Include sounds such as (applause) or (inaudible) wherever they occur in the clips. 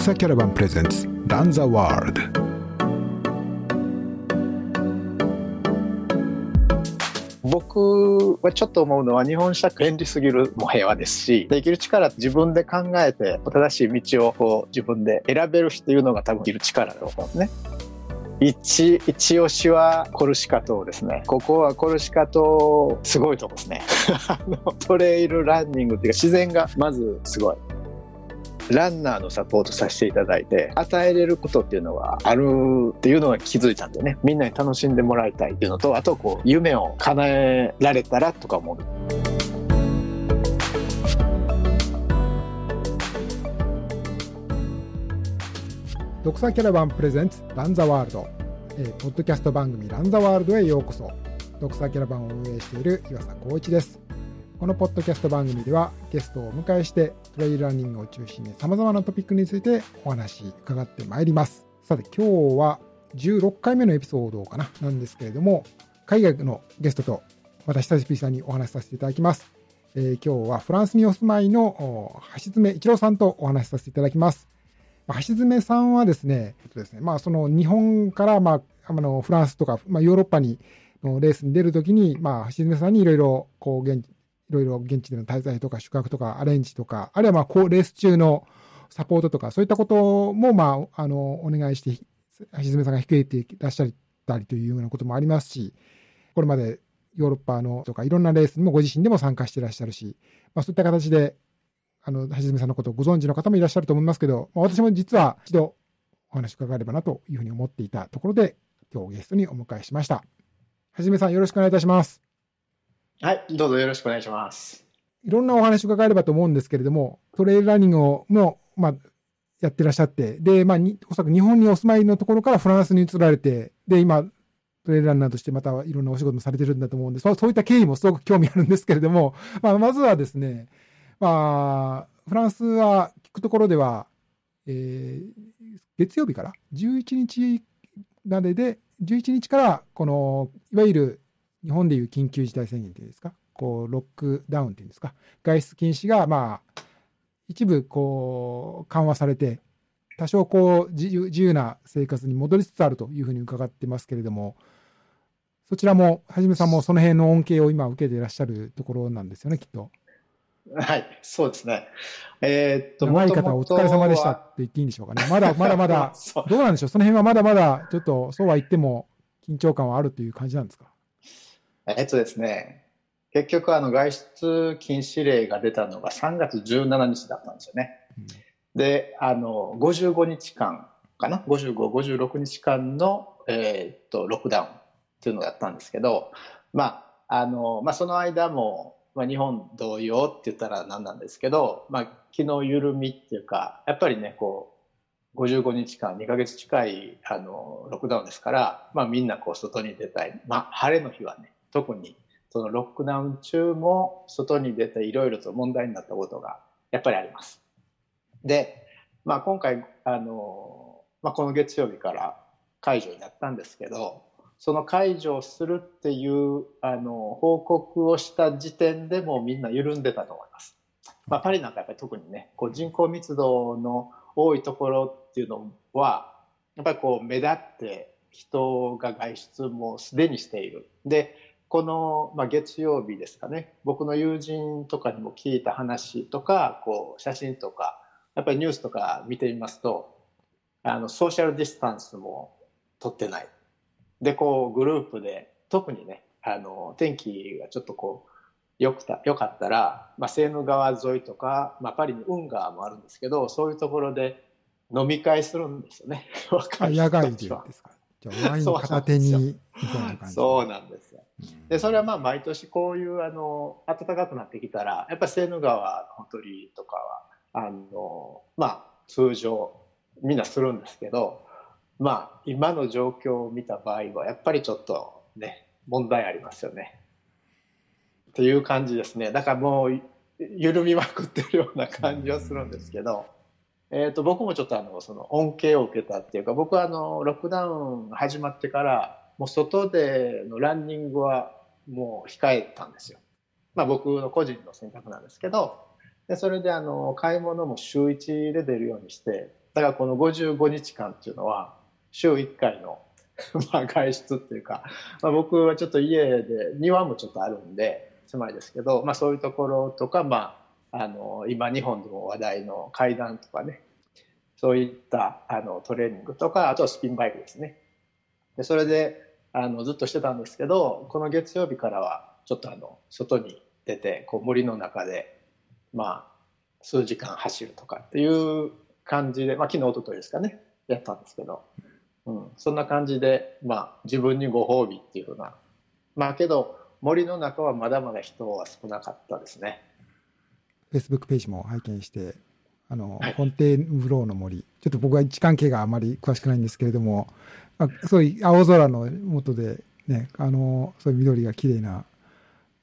クサキャラバンプレゼンツランザワールド僕はちょっと思うのは日本社会便利すぎるも平和ですしできる力自分で考えて正しい道をこう自分で選べるっていうのが多分いる力だと思うんですね。一一押しはコルシカ島ですね。ここはコルシカ島すごいとこですね。(laughs) トレイルランニングっていうか自然がまずすごい。ランナーのサポートさせていただいて与えれることっていうのはあるっていうのが気づいたんでね。みんなに楽しんでもらいたいっていうのとあとこう夢を叶えられたらとか思う。ドクサキャラバンプレゼンツランザワールド、えー、ポッドキャスト番組ランザワールドへようこそ。ドクサキャラバンを運営している岩佐光一です。このポッドキャスト番組ではゲストをお迎えしてトレイルランニングを中心に様々なトピックについてお話伺ってまいりますさて今日は16回目のエピソードかななんですけれども海外のゲストと私久しぶりにお話しさせていただきますえー、今日はフランスにお住まいの橋爪一郎さんとお話しさせていただきます。橋爪さんはですね、えっとですねまあ、その日本から、まあ、あのフランスとか、まあ、ヨーロッパにのレースに出るときに、まあ、橋爪さんにいろいろこう現いろいろ現地での滞在とか宿泊とかアレンジとか、あるいはまあこうレース中のサポートとか、そういったこともまああのお願いして、橋爪さんが引き受けていらっしゃったりというようなこともありますし、これまでヨーロッパのとかいろんなレースにもご自身でも参加していらっしゃるし、まあ、そういった形であの、橋爪さんのことをご存知の方もいらっしゃると思いますけど、まあ、私も実は一度お話伺えればなというふうに思っていたところで、今日ゲストにお迎えしました。はじめさんよろしくお願いいたします。はい、どうぞよろしくお願いします。いろんなお話伺えればと思うんですけれども、トレイルランニングをの、まあ、やってらっしゃって、で、まあ、おそらく日本にお住まいのところからフランスに移られて、で、今、トレイルランナーとしてまたいろんなお仕事もされてるんだと思うんで、そそういった経緯もすごく興味あるんですけれども、(laughs) まあ、まずはですね、まあ、フランスは聞くところでは、えー、月曜日から11日までで、11日からこのいわゆる日本でいう緊急事態宣言っていうんですか、こうロックダウンっていうんですか、外出禁止がまあ一部こう緩和されて、多少こう自由自由な生活に戻りつつあるというふうに伺ってますけれども、そちらも、はじめさんもその辺の恩恵を今受けていらっしゃるところなんですよね、きっと。はい、そうですね。えー、っと、長い方お疲れ様でしたって言っていいんでしょうかね。まだまだまだ、(laughs) どうなんでしょう、その辺はまだまだ、ちょっとそうは言っても、緊張感はあるという感じなんですか？えっとですね、結局あの外出禁止令が出たのが3月17日だったんですよね。うん、で、あの、55日間かな ?55、56日間の、えー、っと、ロックダウンっていうのをやったんですけど、まあ、あの、まあ、その間も、まあ、日本同様って言ったら何なんですけど、まあ、気の緩みっていうか、やっぱりね、こう、55日間、2ヶ月近い、あの、ロックダウンですから、まあ、みんなこう、外に出たい。まあ、晴れの日はね、特にそのロックダウン中も外に出ていろいろと問題になったことがやっぱりあります。で、まあ、今回あの、まあ、この月曜日から解除になったんですけどその解除をするっていうあの報告をした時点でもみんな緩んでたと思います。まあ、パリなんかやっぱり特にねこう人口密度の多いところっていうのはやっぱりこう目立って人が外出もすでにしている。でこの、まあ、月曜日ですかね。僕の友人とかにも聞いた話とかこう写真とかやっぱりニュースとか見てみますとあのソーシャルディスタンスも取ってない。でこうグループで特にねあの天気がちょっとこうよくたよかったら、まあ、セーヌ川沿いとか、まあ、パリに運河もあるんですけどそういうところで飲み会するんですよね。(laughs) 野外でですか？じゃあワイン片手にそうなんですよ。でそれはまあ毎年こういうあの暖かくなってきたらやっぱりセーヌ川の鳥居とかはあのまあ通常みんなするんですけどまあ今の状況を見た場合はやっぱりちょっとね問題ありますよね。っていう感じですねだからもう緩みまくってるような感じはするんですけど。えーと、僕もちょっとあのその恩恵を受けたっていうか僕はあのロックダウン始まってからもう外でのランニングはもう控えたんですよ。まあ、僕の個人の選択なんですけど。でそれであの買い物も週1で出るようにして。だからこの55日間っていうのは週1回の (laughs) まあ外出っていうか、まあ、僕はちょっと家で庭もちょっとあるんで狭いですけど、まあ、そういうところとか、まあ、あの今日本でも話題の階段とかね。そういったあのトレーニングとかあとはスピンバイクですね。でそれであのずっとしてたんですけどこの月曜日からはちょっとあの外に出てこう森の中でまあ数時間走るとかっていう感じで、まあ、昨日おとといですかねやったんですけど、うん、そんな感じで、まあ、自分にご褒美っていうふうなまあけど森の中はまだまだ人は少なかったですね。フェイスブックページも拝見してあの、はい、フォンテーヌブローの森ちょっと僕は位置関係があまり詳しくないんですけれども、まあ、そういう青空の下でねあのそういう緑が綺麗な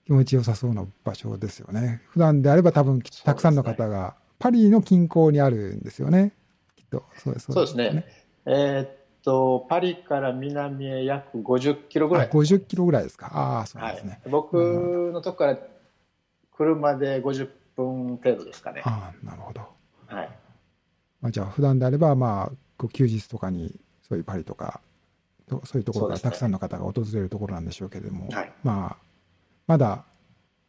気持ちよさそうな場所ですよね。普段であれば多分たくさんの方が、パリの近郊にあるんですよね。きっと。そうですそうですね。えー、っと、パリから南へ約50キロぐらい。50キロぐらいですか。ああ、そうですね、はい、僕のとこから車で50分程度ですかね。ああ、なるほど。はい。まあ、じゃあ、普段であれば、まあ、休日とかに、そういうパリとか、そういうところからたくさんの方が訪れるところなんでしょうけれども、ねはい、まあ、まだ、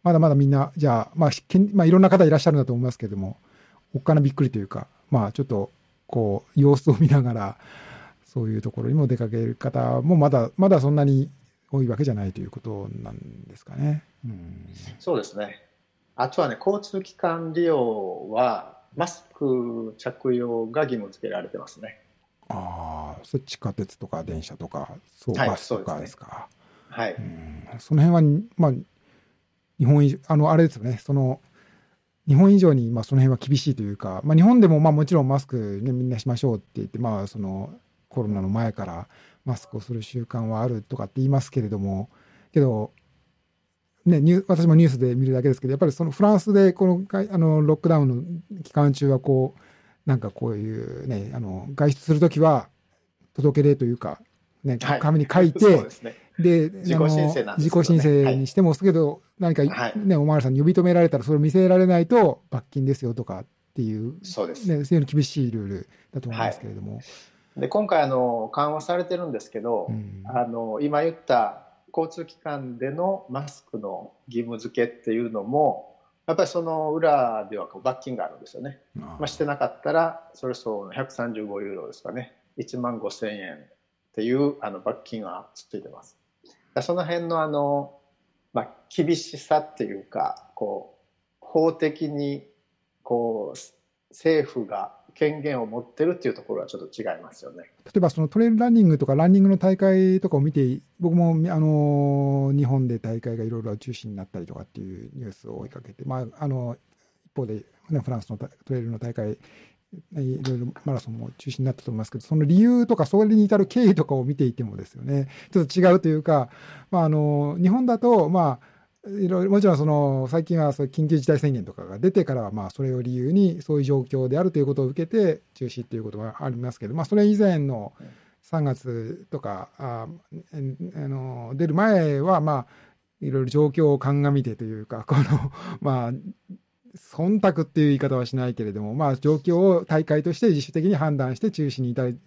まだまだみんな、じゃあ、まあ、まあ、いろんな方いらっしゃるんだと思いますけれども、おっかなびっくりというか、まあ、ちょっと、こう、様子を見ながら、そういうところにも出かける方も、まだ、まだそんなに多いわけじゃないということなんですかね。うん、そうですね。あとはね、交通機関利用は、マスク着用が義務付けられてますね。ああ、そ地下鉄とか電車とか、そう、バスとかですか？はい、その辺は、まあ、日本以上、あの、あれですよね、その、日本以上に、まあ、その辺は厳しいというか、まあ、日本でも、まあ、もちろんマスク、ね、みんなしましょうって言って、まあ、その、コロナの前からマスクをする習慣はあるとかって言いますけれども、けど、ね、ニュ私もニュースで見るだけですけど、やっぱりそのフランスでこのあのロックダウンの期間中はこう、なんかこういうね、あの外出するときは届け出というか、ね、紙に書いて、はいで、自己申請ね、自己申請にしても、けど、何かね、お巡りさんに呼び止められたら、それを見せられないと罰金ですよとかっていう、そうです。ね、そういう厳しいルールだと思いますけれども。はい、で、今回、あの、緩和されてるんですけど、うん、あの、今言った交通機関でのマスクの義務付けっていうのも、やっぱりその裏ではこう罰金があるんですよね。まあ、してなかったら、それそう135ユーロですかね。1万5千円っていうあの罰金がついてます。その辺のあの、まあ、厳しさっていうかこう法的にこう政府が権限を持ってるっていうところはちょっと違いますよね。例えばそのトレイルランニングとかランニングの大会とかを見て僕もあの日本で大会がいろいろ中止になったりとかっていうニュースを追いかけて、まあ、あの一方で、ね、フランスのトレイルの大会いろいろマラソンも中止になったと思いますけど、その理由とか、それに至る経緯とかを見ていてもですよね、ちょっと違うというか、まあ、あの日本だと、まあ、いろいろもちろんその最近はそ緊急事態宣言とかが出てからは、まあ、それを理由にそういう状況であるということを受けて中止ということはありますけど、まあ、それ以前の3月とかああの出る前は、まあ、いろいろ状況を鑑みてというか、(laughs) この、まあ、忖度っていう言い方はしないけれども、まあ、状況を大会として自主的に判断して中止に至り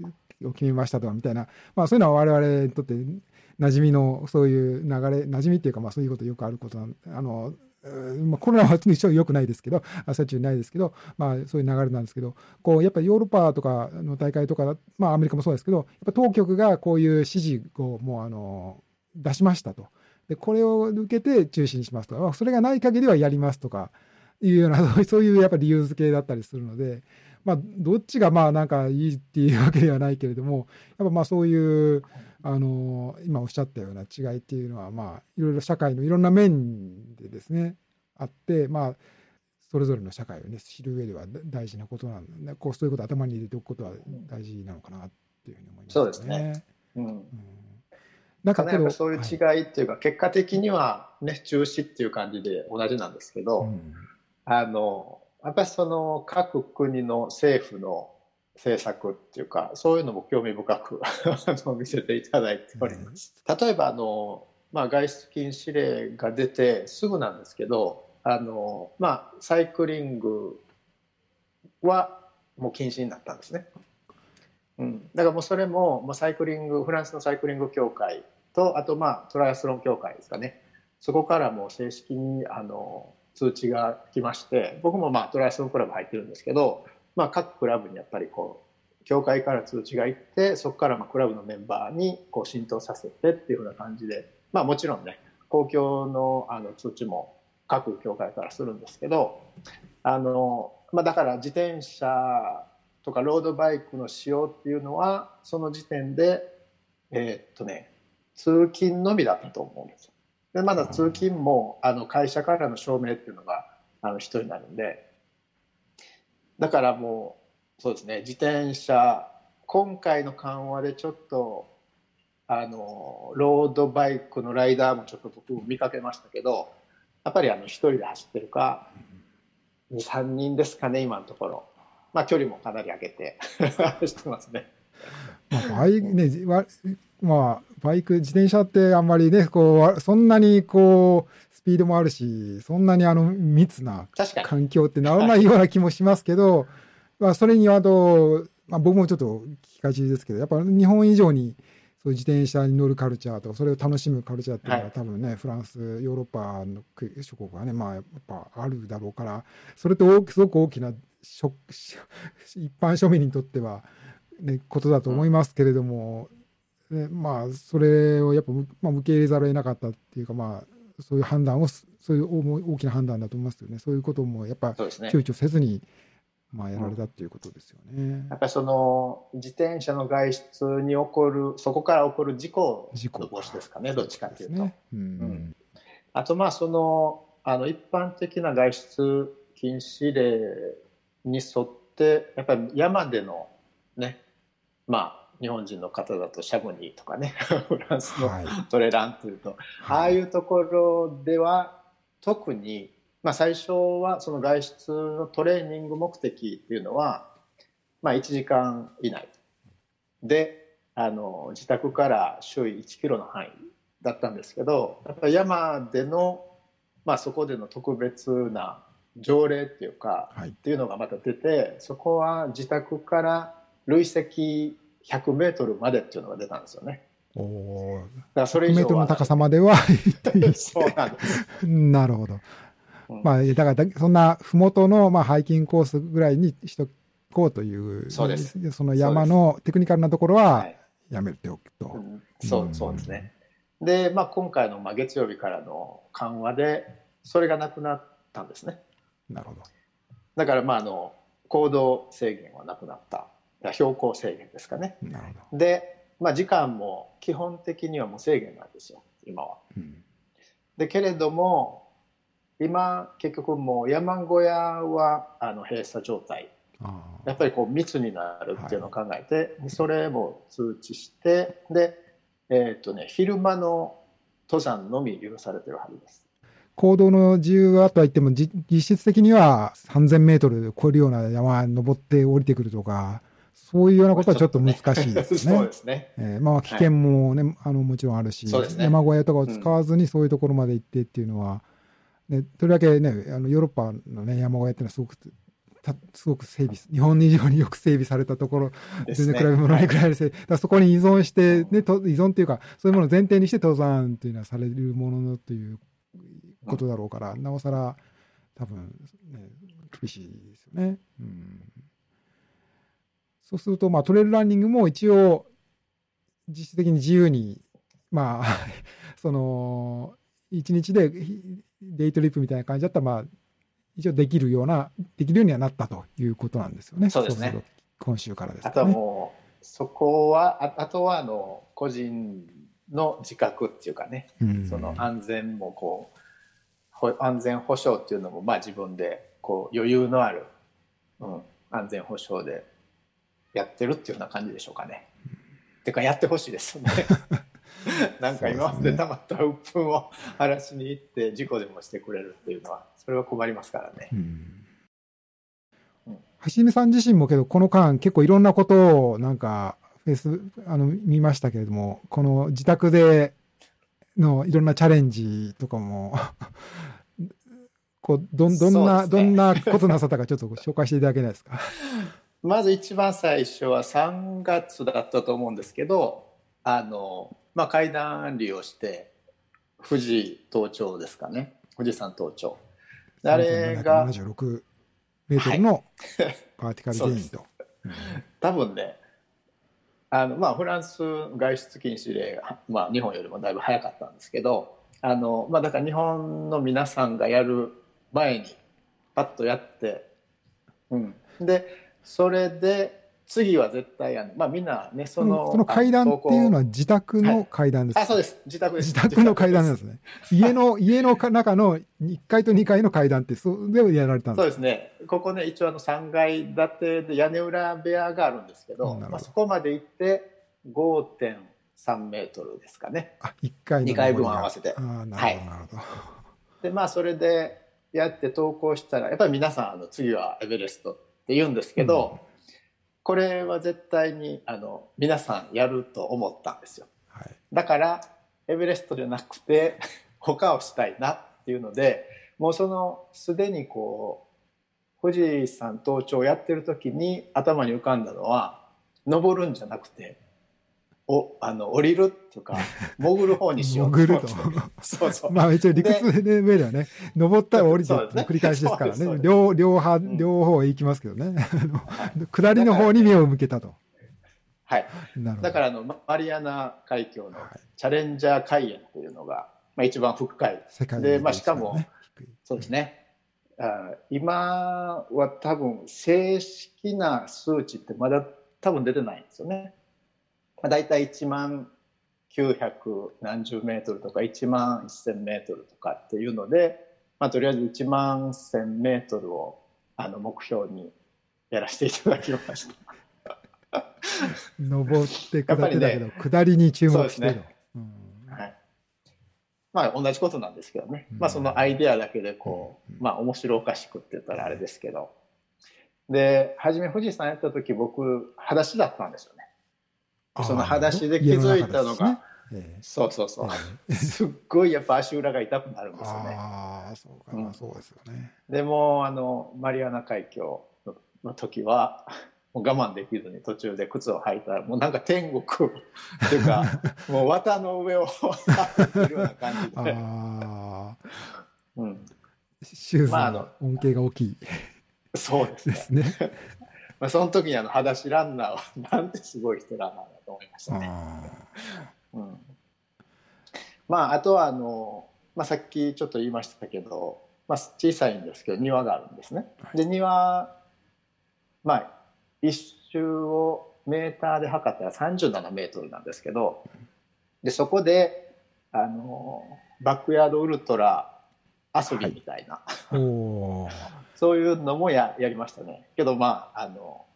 を決めましたとかみたいな、まあ、そういうのは我々にとって馴染みのそういう流れ、馴染みっていうか、まあ、そういうことよくあることなんあの、まあ、コロナは一応良くないですけど、(laughs) 朝中ないですけど、まあ、そういう流れなんですけど、こうやっぱりヨーロッパとかの大会とか、まあ、アメリカもそうですけど、やっぱ当局がこういう指示をもうあの出しましたと。で、これを受けて中止にしますとか、それがない限りはやりますとか、いうような、(laughs) そういうやっぱり理由付けだったりするので、まあ、どっちがまあなんかいいっていうわけではないけれども、やっぱまあそういう、あの、今おっしゃったような違いっていうのは、まあ、いろいろ社会のいろんな面でですね、あって、まあ、それぞれの社会をね、知る上では大事なことなんで、こうそういうことを頭に入れておくことは大事なのかなっていうふうに思いますね。そうですね。うん。うんなんかそういう違いっていうか、はい、結果的にはね、中止っていう感じで同じなんですけど、うんあのやっぱりその各国の政府の政策っていうかそういうのも興味深く (laughs) 見せていただいております。例えばあの、まあ、外出禁止令が出てすぐなんですけどあの、まあ、サイクリングはもう禁止になったんですね。だからもうそれももうサイクリングフランスのサイクリング協会とあとまあトライアスロン協会ですかねそこからもう正式にあの通知が来まして僕もまあトライアスロンクラブ入ってるんですけど、まあ、各クラブにやっぱりこう協会から通知が行ってそこからまあクラブのメンバーにこう浸透させてっていうふうな感じで、まあ、もちろんね公共のあの通知も各協会からするんですけどあの、まあ、だから自転車とかロードバイクの使用っていうのはその時点でえーっとね通勤のみだったと思うんですよ。でまだ通勤もあの会社からの証明っていうのがあの必要になるんでだからもうそうですね自転車今回の緩和でちょっとあのロードバイクのライダーもちょっと僕も見かけましたけどやっぱりあの1人で走ってるか23人ですかね今のところまあ距離もかなり上げて (laughs) 走ってますね。まあ、バイね、わまあ、バイク、自転車ってあんまりね、こう、そんなにこう、スピードもあるし、そんなにあの密な環境ってならないような気もしますけど、まあ、それにあと、まあ、僕もちょっと聞きがちですけど、やっぱ日本以上に、そういう自転車に乗るカルチャーとか、それを楽しむカルチャーっていうのは、はい。多分ね、フランス、ヨーロッパの国諸国がね、まあ、やっぱあるだろうから、それと大きすごく大きなしょ一般庶民にとっては、ね、ことだと思いますけれども、ね、まあ、それをやっぱ、まあ、受け入れざるを得なかったっていうか、まあ、そういう判断をす、そういう大大きな判断だと思いますよね。そういうこともやっぱそうですね躊躇せずに、まあ、やられたっていうことですよね。やっぱりその自転車の外出に起こるそこから起こる事故事故の防止ですかねどっちかっていうと。ね。うん。んあとまあそのあの一般的な外出禁止令に沿ってやっぱり山でのねまあ日本人の方だとシャムニーとかね (laughs) フランスのはい。トレランっていうと、ああいうところでは特に、まあ、最初はその外出のトレーニング目的っていうのは、まあ、1時間以内であの自宅から周囲1キロの範囲だったんですけどやっぱり山での、まあ、そこでの特別な条例っていうかはいっ。ていうのがまた出てそこは自宅から累積100メートルまでっていうのが出たんですよね。おお。だからそれ100以上はメートルの高さまでは (laughs) そうなんです。なるほど。うんまあ、だからだ、そんなふもとの、まあ、ハイキングコースぐらいにしとこうという、そうですその山のテクニカルなところははいやめておくと。うんそうそうですね。で、まあ、今回のまあ月曜日からの緩和でそれがなくなったんですね。なるほど。だからまああの行動制限はなくなった。標高制限ですかね。なるほど。で、まあ、時間も基本的にはもう制限なんですよ今は。うんでけれども今結局もう山小屋はあの閉鎖状態あやっぱりこう密になるっていうのを考えて、それも通知してで、えーとね、昼間の登山のみ許されてるはずです。行動の自由はとは言っても、じ実質的には3000メートル超えるような山登って降りてくるとか、そういうようなことはちょっと難しいです (laughs) そうね。ですね。えーまあ危険もね、あのもちろんあるし、ね山小屋とかを使わずにそういうところまで行ってっていうのは、ね、とりわけね、あのヨーロッパのね、山小屋っていうのはすごく、たすごく整備、日本以上によく整備されたところ、全然比べ物に比べるせだからそこに依存して、ね、と依存っていうか、そういうものを前提にして登山っていうのはされるもののということだろうから、なおさら多分、ね、厳しいですよね。うん、そうすると、まあ、トレイルランニングも一応、実質的に自由に、まあ、(laughs) その、一日でひデイトリップみたいな感じだったら、まあ、一応できるような、できるようにはなったということなんですよね。そうですねると今週からですあと。もうそこはああとはあの個人の自覚っていうかね、うんその安全もこうほ安全保障っていうのもまあ自分でこう余裕のある、うん、安全保障でやってるっていうような感じでしょうかね。てかやってほしいですよね。(laughs) なんか今まで溜まった鬱憤を晴らしに行って事故でもしてくれるっていうのはそれは困りますからね。うんうんはじめさん自身もけど、この間結構いろんなことをなんか、フェイス、あの、見ましたけれども、この自宅でのいろんなチャレンジとかも、(laughs) こう、どん、どんな、ねどんなことなさったかちょっとご紹介していただけないですか？まず一番最初は3月だったと思うんですけど、あの、まあ、階段利用して、富士登頂ですかね。富士山登頂。あれが。76メートルのパーティカルゲインと。多分ね、あのまあ、フランス外出禁止令が、まあ、日本よりもだいぶ早かったんですけどあの、まあ、だから日本の皆さんがやる前にパッとやって、うん、でそれで次は絶対やまあみんなねそのその階段っていうのは自宅の階段です、はい、あそうです。自宅です。自宅の階段ですね。家の家の中の1階と2階の階段ってそうでやられたんです。そうですね。ここね一応あの3階建てで屋根裏部屋があるんですけど、まあ、そこまで行って5.3メートルですかね。あ1階2階分合わせて。あなるほど、なるほど。でまあそれでやって投稿したらやっぱり皆さんあの次はエベレストって言うんですけど、うん。これは絶対にあの皆さんやると思ったんですよ、はい、だからエベレストじゃなくて (laughs) 他をしたいなっていうのでもうそのすでにこう富士山登頂をやってる時に頭に浮かんだのは登るんじゃなくておあの降りるとか (laughs) 潜る方にしよう潜ると。そうそう。(laughs) まあ一応理屈で上ではね登ったら降りて繰り返しですからね。両両派、両方へ行きますけどね。下りの方に目を向けたと。はい。だからあのマリアナ海峡のチャレンジャー海円っていうのが、まあ、一番深い。世界で、まあ、しかもそうですね、あ今は多分正式な数値ってまだ多分出てないんですよねまあ、大体1万900何十メートルとか1万1000メートルとかっていうので、まあ、とりあえず1万1000メートルをあの目標にやらせていただきました。登って下ってだけど、ね、下りに注目してる、ねうん、はい、まあ同じことなんですけどね、うん、まあそのアイデアだけでこう、うん、まあ面白おかしくって言ったらあれですけど。で初め富士山やった時僕裸足だったんですよねその裸足で気づいたのが、ね、そうそうそう、えー、(laughs) すっごいやっぱ足裏が痛くなるんですよね。ああ、そうか、うん、そうですよね。でも、あの、マリアナ海峡の時は、(laughs) もう我慢できずに途中で靴を履いたら、もうなんか天国っていうか、(laughs) もう綿の上を歩いてるような感じで。ああ。うん。シューズの恩恵が大きい。そうですね。まあ、その時にあの裸足ランナーはなんてすごい人ランナーだと思いましたね。うん、まああとはあの、まあ、さっきちょっと言いましたけど、まあ、小さいんですけど庭があるんですね。で庭まあ一周をメーターで測ったら37メートルなんですけどでそこであのバックヤードウルトラ遊びみたいな、はい、そういうのもややりましたね。けどまああの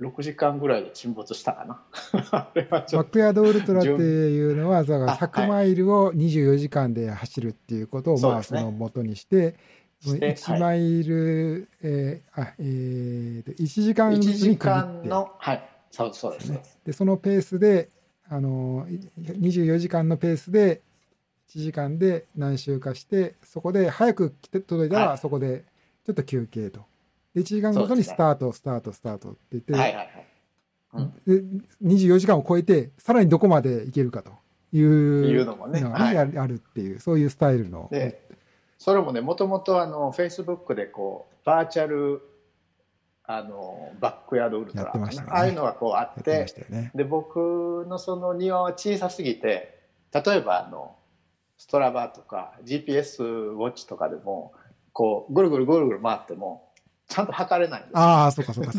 6時間ぐらいで沈没したかな。(laughs) バックヤードウルトラっていうのはだから100マイルを24時間で走るっていうことを、まあその元にして、1マイル、えーあえー、1時間ずつに区切って。の、はい、そうそうですね。でそのペースであの24時間のペースで1時間で何周かしてそこで早く来て届いたらそこでちょっと休憩と。で1時間ごとにスタート、スタートスタートって言って、はいはいはい。うん、で24時間を超えてさらにどこまでいけるかというのがね、はい、あるっていうそういうスタイルの。でそれもねもともとあのフェイスブックでこうバーチャルあのバックヤードウルトラ、ね、ああいうのがこうあって、ね、で僕のその庭は小さすぎて例えばあのストラバとか GPS ウォッチとかでもこうぐるぐるぐるぐる回ってもちゃんと測れないああそうかそうか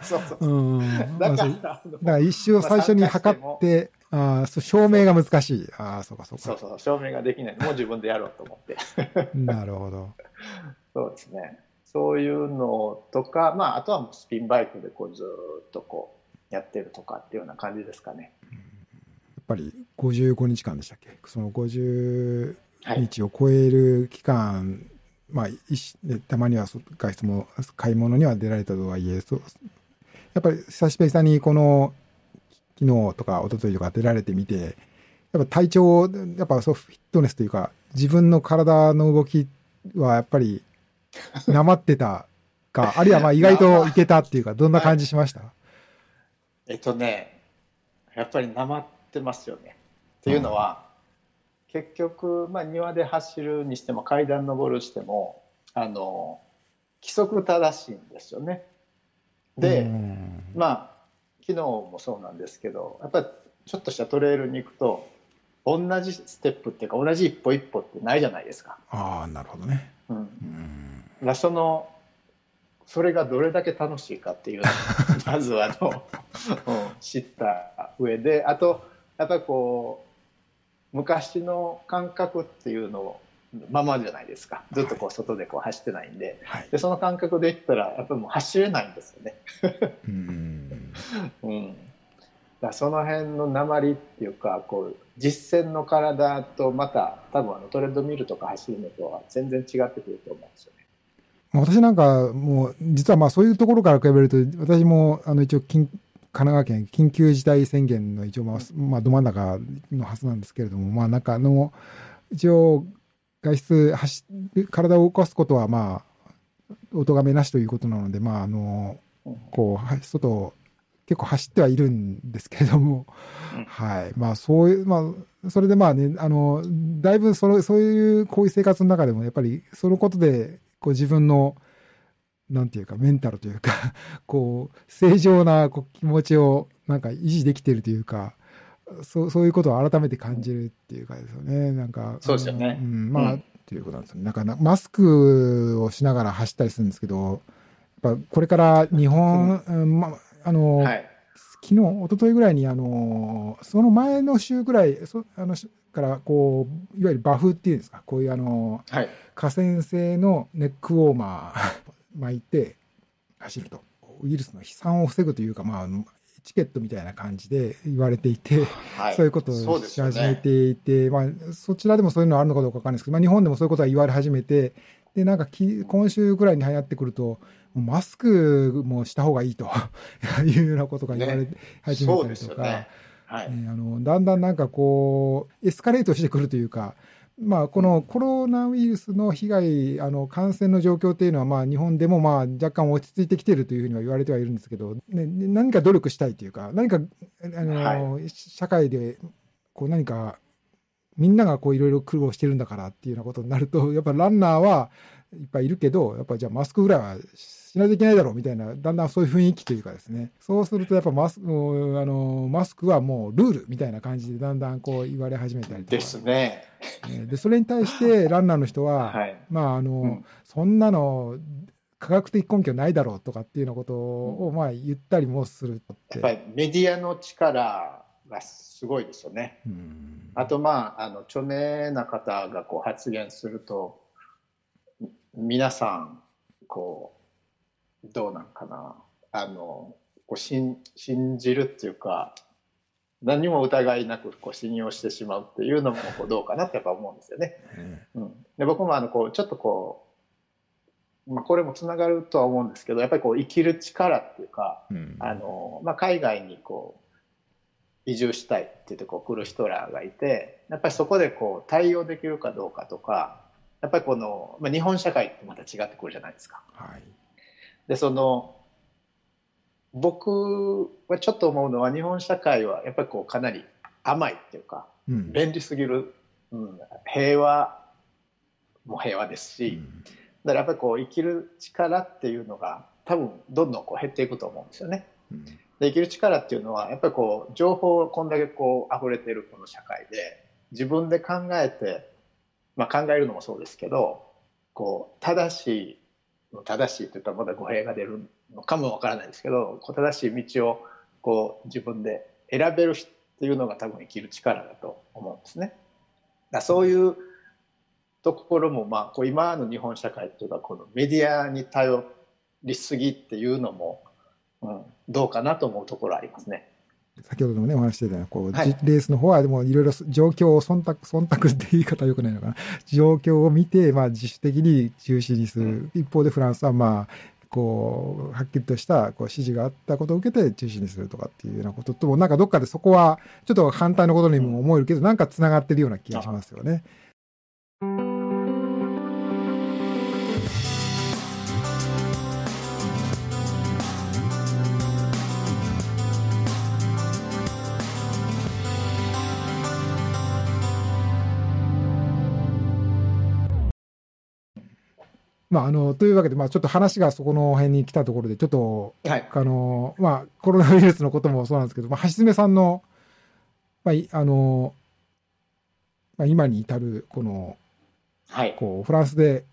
そうそうう。んだから、だから一周を最初に測ってああ証明が難しい。ああそうかそうか。そうそう証明ができない。もう自分でやろうと思って。(laughs) なるほど。そうですね。そういうのとか、まあ、あとはスピンバイクでこうずっとこうやってるとかっていうような感じですかね。ぱり55日間でしたっけ？その50日を超える期間、はい、まあ、たまには外出も買い物には出られたとはいえやっぱり久しぶりにこの昨日とか一昨日とか出られてみてやっぱ体調やっぱそうフィットネスというか自分の体の動きはやっぱりなまってたか、(laughs) あるいはまあ意外といけたっていうか、どんな感じしました、えっとね、やっぱりなまってますよね。っていうのは、うん、結局、まあ、庭で走るにしても階段登るしてもあの規則正しいんですよね。で、まあ昨日もそうなんですけどやっぱりちょっとしたトレイルに行くと同じステップっていうか同じ一歩一歩ってないじゃないですか。ああなるほどね。うん。うんそのそれがどれだけ楽しいかっていうのを (laughs) まずあの、うん、知った上であとやっぱりこう昔の感覚っていうのをままじゃないですか。ずっとこう外でこう走ってないんで。はい、でその感覚で言ったらやっぱりもう走れないんですよね。うん、うん、だその辺の鉛っていうかこう実践の体とまた多分あのトレッドミルとか走るのとは全然違ってくると思うんですよね。私なんかもう実はまあそういうところから比べると私もあの一応神奈川県緊急事態宣言の一応まあ、まあ、ど真ん中のはずなんですけれどもまあなんかあの一応外出走体を動かすことはまあお咎めなしということなのでまああのこう外結構走ってはいるんですけれども、はい。まあ、そういう、まあ、それでまあね、あの、だいぶその、そういう、こういう生活の中でも、やっぱり、そのことで、こう自分の、なんていうか、メンタルというか (laughs) こう、正常なこう気持ちを、なんか維持できているというか、そうそういうことを改めて感じるっていうかですよね。なんか、そうですよね。うん、まあ、うん、っていうことなんですよね。なんかマスクをしながら走ったりするんですけど、やっぱこれから日本、うん、まあ、あの、はい、昨日、一昨日ぐらいに、あの、その前の週ぐらい、そあのからこういわゆるバフっていうんですかこういうあの、はい、河川製のネックウォーマー巻いて走ると。ウイルスの飛散を防ぐというかまあチケットみたいな感じで言われていて、はい、そういうことをし始めていて、ね、まあ、そちらでもそういうのあるのかどうか分かんないですけど、まあ、日本でもそういうことが言われ始めてでなんかき今週ぐらいに流行ってくるとマスクもした方がいいと (laughs) いうようなことが言われ始めたりとか、ね。はい、あのだんだんなんかこうエスカレートしてくるというか、まあ、このコロナウイルスの被害、あの感染の状況っていうのは、まあ、日本でもまあ若干落ち着いてきているというふうには言われてはいるんですけど、ね、何か努力したいというか、何かあの、はい、社会でこう何かみんながこういろいろ苦労してるんだからっていうようなことになると、やっぱランナーはいっぱいいるけど、やっぱじゃあマスクぐらいはしないといけないだろうみたいな、だんだんそういう雰囲気というかですね、そうするとやっぱマスあのマスクはもうルールみたいな感じでだんだんこう言われ始めたりとか。ですね。で、それに対してランナーの人は、はい、まああの、うん、そんなの、科学的根拠ないだろうとかっていうようなことをまあ言ったりもするやっぱりメディアの力がすごいですよね。うん、あとまああの著名な方がこう発言すると皆さんこうどうなんかな。あのこう信信じるっていうか何も疑いなくこう信用してしまうっていうのもこうどうかなってやっぱ思うんですよね。うん、で僕もあのこうちょっとこう、まあ、これもつながるとは思うんですけどやっぱりこう生きる力っていうか、うん、あのまあ、海外にこう移住したいって言ってこう来る人らがいてやっぱりそこでこう対応できるかどうかとかやっぱりこの、まあ、日本社会ってまた違ってくるじゃないですか。はい、でその僕はちょっと思うのは日本社会はやっぱりこうかなり甘いっていうか、うん、便利すぎる、うん、平和も平和ですし、うん、だからやっぱりこう生きる力っていうのが多分どんどんこう減っていくと思うんですよね。うん。で生きる力っていうのはやっぱりこう情報こんだけこう溢れてるこの社会で自分で考えて、まあ、考えるのもそうですけどこう正しい正しいって言ったらまだ語弊が出るのかもわからないですけど正しい道をこう自分で選べるっていうのが多分生きる力だと思うんですね。だそういうところもまあこう今の日本社会っていうかこのメディアに頼りすぎっていうのもうん、どうかなと思うところありますね。先ほどもね、お話してたようこう、はい、レースの方は、でもいろいろ状況を忖度、忖度って言い方はよくないのかな。状況を見て、まあ自主的に中止にする。うん、一方でフランスは、まあ、こう、はっきりとしたこう指示があったことを受けて中止にするとかっていうようなこととも、なんかどっかでそこは、ちょっと反対のことにも思えるけど、うん、なんか繋がってるような気がしますよね。まあ、あの、というわけで、まあ、ちょっと話がそこの辺に来たところで、ちょっと、はい。あの、まあ、コロナウイルスのこともそうなんですけど、まあ、橋爪さんの、まあ、いあの、まあ、今に至る、この、はい。こう、フランスで、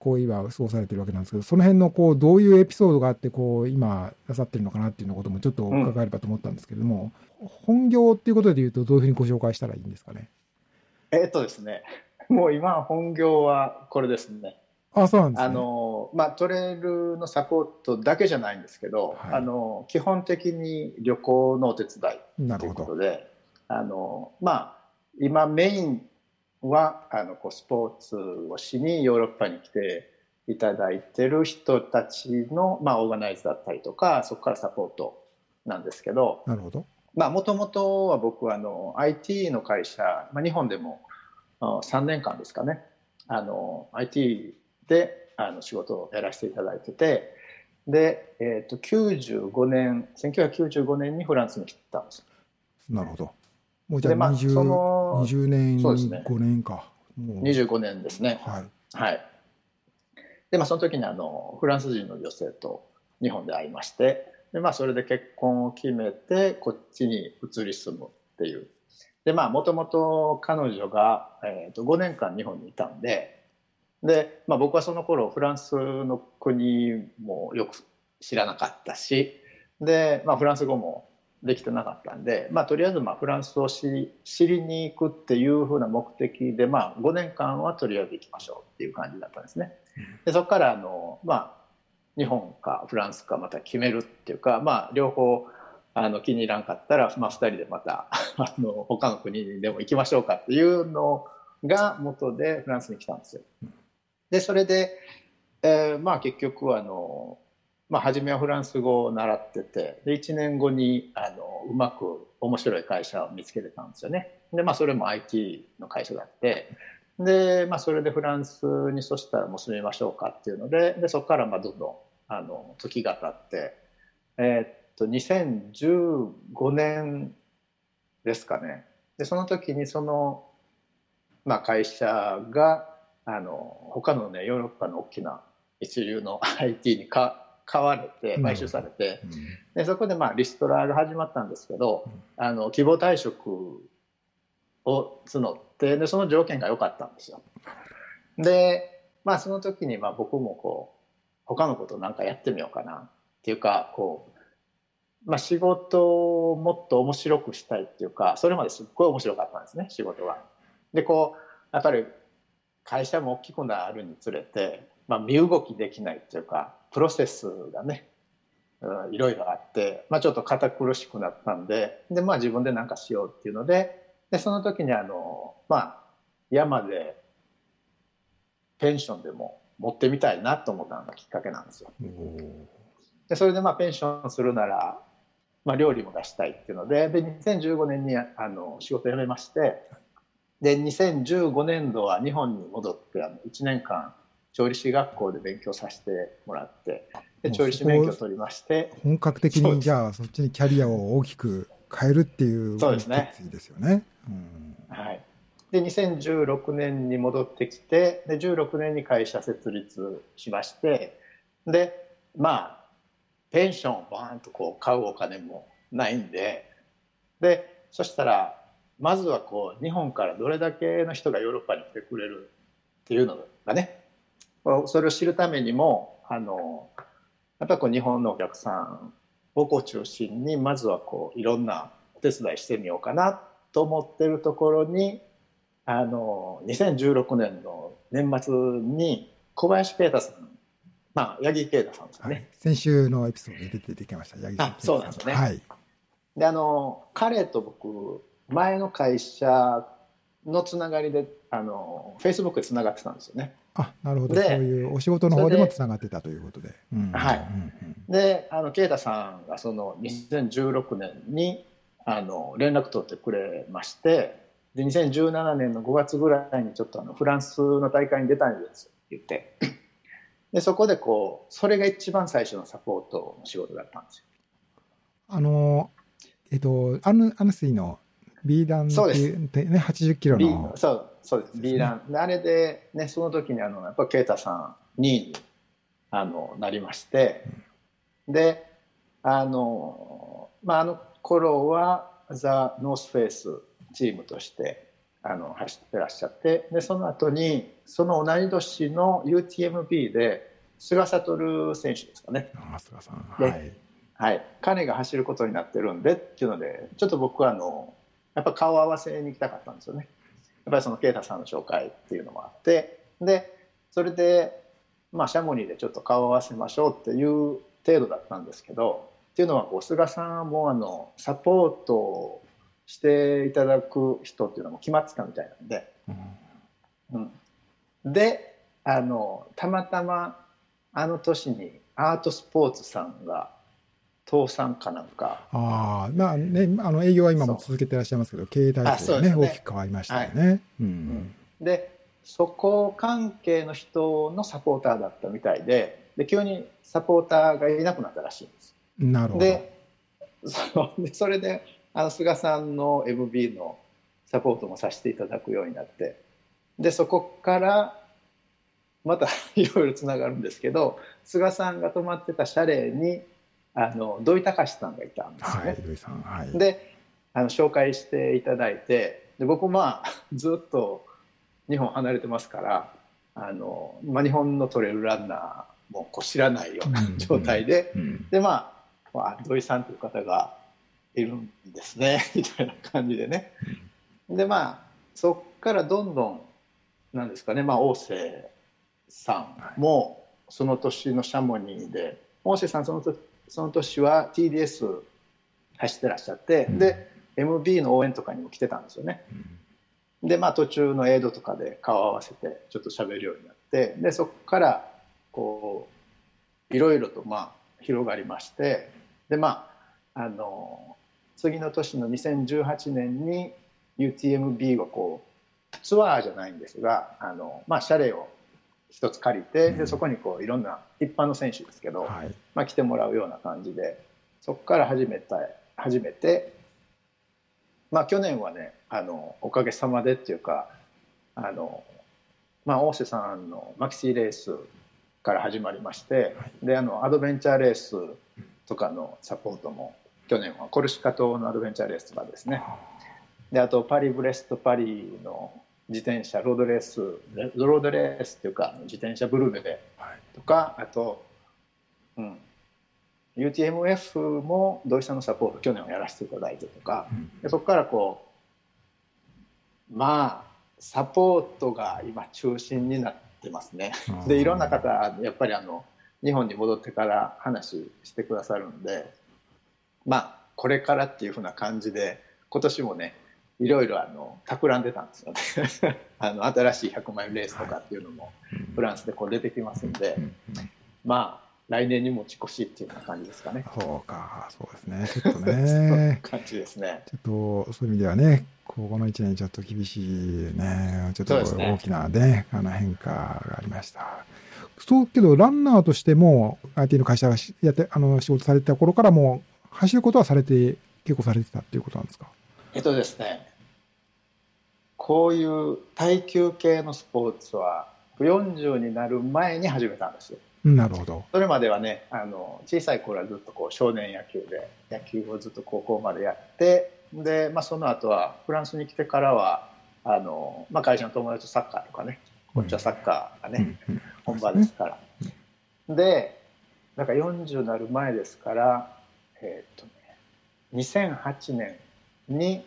こう、今、過ごされてるわけなんですけど、その辺の、こう、どういうエピソードがあって、こう、今、なさってるのかなっていうのことも、ちょっと伺えればと思ったんですけれども、本業っていうことで言うと、どういうふうにご紹介したらいいんですかね？えっとですね、もう今本業はこれですね。あ、そうなんですね。あのまあ、トレイルのサポートだけじゃないんですけど、はいあの基本的に旅行のお手伝いという。ことであの、まあ、今メインはあのこうスポーツをしにヨーロッパに来ていただいてる人たちの、まあ、オーガナイズだったりとかそこからサポートなんですけどなるほど。もともとは僕はあの IT の会社、まあ、日本でもあ3年間ですかねあの IT であの仕事をやらせていただいててで、えー、と95年1995年にフランスに来たんですなるほど。もうじゃあでまあ20、その20年、そうですね5年か。もう25年ですねはい。はいでまあその時にあのフランス人の女性と日本で会いましてでまあそれで結婚を決めてこっちに移り住むっていうでまあもともと彼女が、えー、と5年間日本にいたんでで、まあ、僕はその頃フランスの国もよく知らなかったしで、まあ、フランス語もできてなかったんで、まあ、とりあえずまあフランスを知り知りに行くっていうふうな目的で、まあ、5年間はとりあえず行きましょうっていう感じだったんですね。でそこからあの、まあ、日本かフランスかまた決めるっていうか、まあ、両方あの気に入らんかったら、まあ、2人でまたあの他の国にでも行きましょうかっていうのが元でフランスに来たんですよ。でそれで、えーまあ、結局あの、まあ、初めはフランス語を習っててで1年後にあのうまく面白い会社を見つけてたんですよね。でまあそれも IT の会社だってで、まあ、それでフランスにそしたらもう住みましょうかっていうのででそこからまあどんどんあの時が経って、えーっと2015年ですかねでその時にその、まあ、会社があの他のねヨーロッパの大きな一流の (laughs) IT にか買われて買収されてうんでそこでまあリストラが始まったんですけどうんあの希望退職を募ってでその条件が良かったんですよ。でまあその時にまあ僕もこう他のことなんかやってみようかなっていうかこう、まあ、仕事をもっと面白くしたいっていうかそれまですっごい面白かったんですね仕事が。でこうやっぱり会社も大きくなるにつれて、まあ、身動きできないっていうかプロセスがねうんいろいろあって、まあ、ちょっと堅苦しくなったんでで、まあ、自分で何かしようっていうのででその時にあの、まあ、山でペンションでも持ってみたいなと思ったのがきっかけなんですよ。でそれでまあペンションするなら、まあ、料理も出したいっていうのでで2015年にあの仕事辞めましてで2015年度は日本に戻ってあの1年間調理師学校で勉強させてもらってで調理師免許を取りまして本格的にじゃあそっちにキャリアを大きく変えるっていうそうですね。ですよね。うん。はい、で2016年に戻ってきてで16年に会社設立しましてでまあペンションをバーンとこう買うお金もないんででそしたらまずはこう日本からどれだけの人がヨーロッパに来てくれるっていうのがね。それを知るためにもあのやっぱりこう日本のお客さんを中心にまずはこういろんなお手伝いしてみようかなと思ってるところにあの2016年の年末に小林啓太さんまあ八木啓太さんですかはい。ね、先週のエピソードで出てきました、八木さんあそうなんですね。はい。であの彼と僕前の会社のつながりであのフェイスブックでつながってたんですよねあ、なるほど。でそういうお仕事の方でもつながってたということで。うんはいであの啓太さんがその2016年にあの連絡取ってくれましてで2017年の5月ぐらいにちょっとあのフランスの大会に出たんですって言ってでそこでこうそれが一番最初のサポートの仕事だったんですよ。あの、えっと、アヌアヌスイの B 弾ってそうです。いうでね、80キロ B の。そうそうです。ですね。B ランであれで、ね、その時にあのやっぱ啓太さん位にあのなりまして、であのまああの頃はザ・ノースフェイスチームとしてあの走ってらっしゃってでその後にその同い年の UTMB で菅悟選手ですかね、あ菅さんではい。はい、彼が走ることになってるんでっていうのでちょっと僕はあのやっぱ顔合わせに行きたかったんですよね。やっぱりその啓太さんの紹介っていうのもあって。でそれでまあシャモニーでちょっと顔合わせましょうっていう程度だったんですけどっていうのはこう菅さんもあのサポートをしていただく人っていうのも決まってたみたいなんで、うん。うん、であのたまたまあの年にアートスポーツさんが倒産かなんか。ああまあねあの営業は今も続けてらっしゃいますけど経営体制がねね。大きく変わりましたよね、うん。でそこ関係の人のサポーターだったみたいでで急にサポーターがいなくなったらしいんです。なるほど。でそでそれであの菅さんの MB のサポートもさせていただくようになって。でそこからまたいろいろつながるんですけど菅さんが泊まってたシャレにあの土井隆さんがいたんですね。はい土井さんはい。であの紹介していただいてで僕まあ (laughs) ずっと日本離れてますからあの、まあ、日本のトレイルランナーもこう知らないようなうん状態で、うん。でまあ、まあ、土井さんという方がいるんですね (laughs) みたいな感じでね。でまあそっからどんどんなんですかね、まあ、大瀬さんもその年のシャモニーで大瀬さんそのとその年は TDS 走ってらっしゃって、うん。で MB の応援とかにも来てたんですよね。でまあ途中のエイドとかで顔を合わせてちょっと喋るようになってでそこからこういろいろとまあ広がりましてでまああの次の年の2018年に UTMB はこうツアーじゃないんですがあの、まあ、シャレを一つ借りてうん。でそこにこういろんな一般の選手ですけど、はい。まあ、来てもらうような感じでそこから始めた始めて、まあ、去年はねあのおかげさまでっていうかあの、まあ、大瀬さんのマキシーレースから始まりまして、であのアドベンチャーレースとかのサポートも去年はコルシカ島のアドベンチャーレースとかですね。であとパリブレストパリの自転車ロードレースロードレースっていうか自転車ブルーベではい。とかあと、うん、UTMF も土井さんのサポート去年はやらせていただいてとかうん。でそこからこうまあサポートが今中心になってますね。でいろんな方やっぱりあの日本に戻ってから話してくださるんでまあこれからっていうふうな感じで今年もねいろいろあの企んでたんですよね。(laughs) あの新しい100マイルレースとかっていうのもうんフランスでこう出てきますんで、まあ来年に持ち越しっていうような感じですかね。そうかそうですね。(laughs) ちょっとね。感じですね。ちょっとそういう意味ではねここの1年ちょっと厳しいねちょっと大きなねあの変化がありました。そうけどランナーとしても IT の会社がしやってあの仕事されてた頃からもう走ることはされて結構されてたっていうことなんですか？えっとですねこういう耐久系のスポーツは40になる前に始めたんですよ。うんなるほどそれまではねあの小さい頃はずっとこう少年野球で野球をずっと高校までやってで、まあ、その後はフランスに来てからはあの、まあ、会社の友達とサッカーとかねこっちはサッカーがね、うんうん本場ですから。でだから40になる前ですからえーっとね2008年に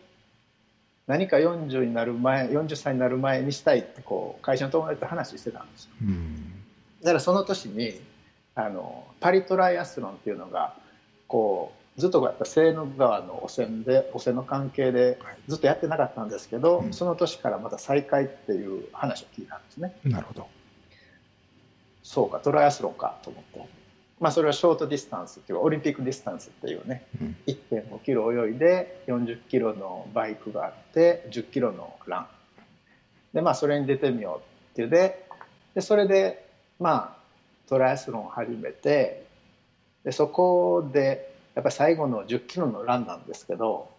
何か40になる前40歳になる前にしたいってこう会社の友達と話してたんですよ。うん。だからその年にあのパリトライアスロンっていうのがこうずっとやっぱセーヌ川の汚染で汚染の関係でずっとやってなかったんですけど、うん。その年からまた再開っていう話を聞いたんですね。なるほど。そうかトライアスロンかと思って、まあ、それはショートディスタンスっていうかオリンピックディスタンスっていうねうん1.5キロ泳いで40キロのバイクがあって10キロのランでまあそれに出てみようっていうででそれでまあトライアスロンを始めてでそこでやっぱり最後の10キロのランなんですけど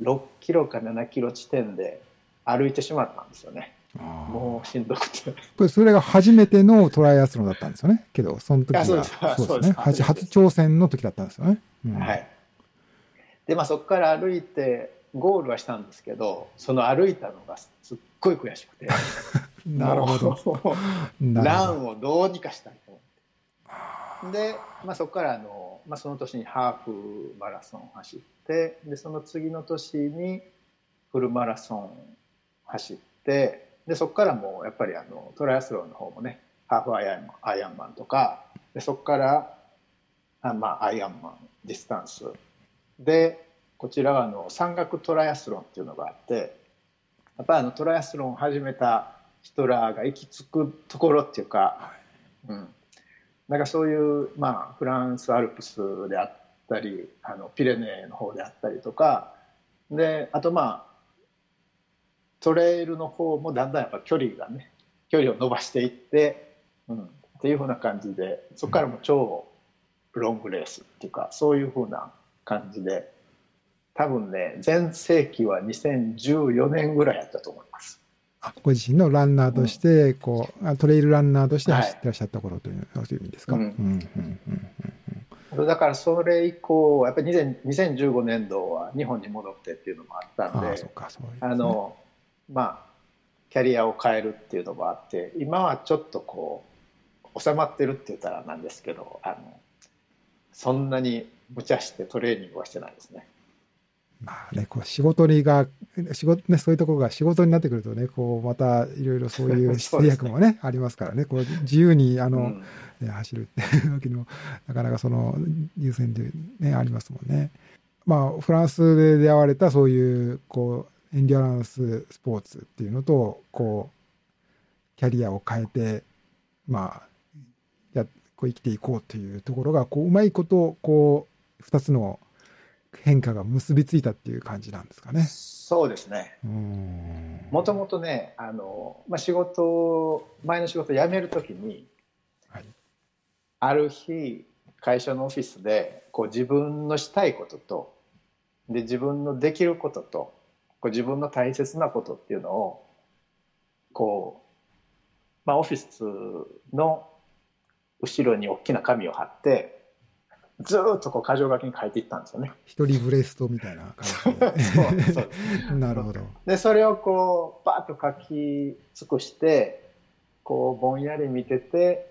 6キロか7キロ地点で歩いてしまったんですよね。もうしんどくて。これそれが初めてのトライアスロンだったんですよね。けど、その時が、そうです (laughs) そうですね初。初挑戦の時だったんですよね。うん、はい。で、まあそこから歩いて、ゴールはしたんですけど、その歩いたのがすっごい悔しくて。(laughs) なるほど。ランをどうにかしたいと思って。で、まあそこからあの、まあその年にハーフマラソン走って、で、その次の年にフルマラソン走って、でそこからもうやっぱりあのトライアスロンの方もねハーフアイアンアイアンマンとかでそこからあ、まあ、アイアンマンディスタンス。でこちらはあの山岳トライアスロンっていうのがあってやっぱりあのトライアスロンを始めた人らが行き着くところっていうか、うん、なんかそういう、まあ、フランスアルプスであったりあのピレネーの方であったりとかであとまあトレイルの方もだんだんやっぱ距離がね距離を伸ばしていって、うん、っていうふうな感じでそこからも超ロングレースっていうかそういうふうな感じで多分ね全盛期は2014年ぐらいやったと思います。ご自身のランナーとして、こうトレイルランナーとして走ってらっしゃった頃という、はい、そういう意味ですか？だからそれ以降やっぱり2015年度は日本に戻ってっていうのもあったんであのまあキャリアを変えるっていうのもあって今はちょっとこう収まってるって言ったらなんですけどあのそんなに無茶してトレーニングはしてないですね。まあね、こう仕事にが仕事、ね、そういうところが仕事になってくるとねこうまたいろいろそういう (laughs) 制約もねありますからねこう自由にあの、うんね、走るっていう時のなかなかその優先で、ね、ありますもんね。まあフランスで出会われたそういうこうエンデュアランススポーツっていうのとこうキャリアを変えてまあやこう生きていこうというところがこううまいことこう2つの変化が結びついたっていう感じなんですかね。そうですね。もともとね、あの、まあ、仕事、前の仕事辞めるときに、はい、ある日、会社のオフィスで、こう自分のしたいことと、で、自分のできることと、こう自分の大切なことっていうのをこう、まあ、オフィスの後ろに大きな紙を貼ってずっとこう箇条書きに書いていったんですよね。一人ブレストみたいな感じで。(laughs) なるほど。でそれをこうバーッと書き尽くしてこうぼんやり見てて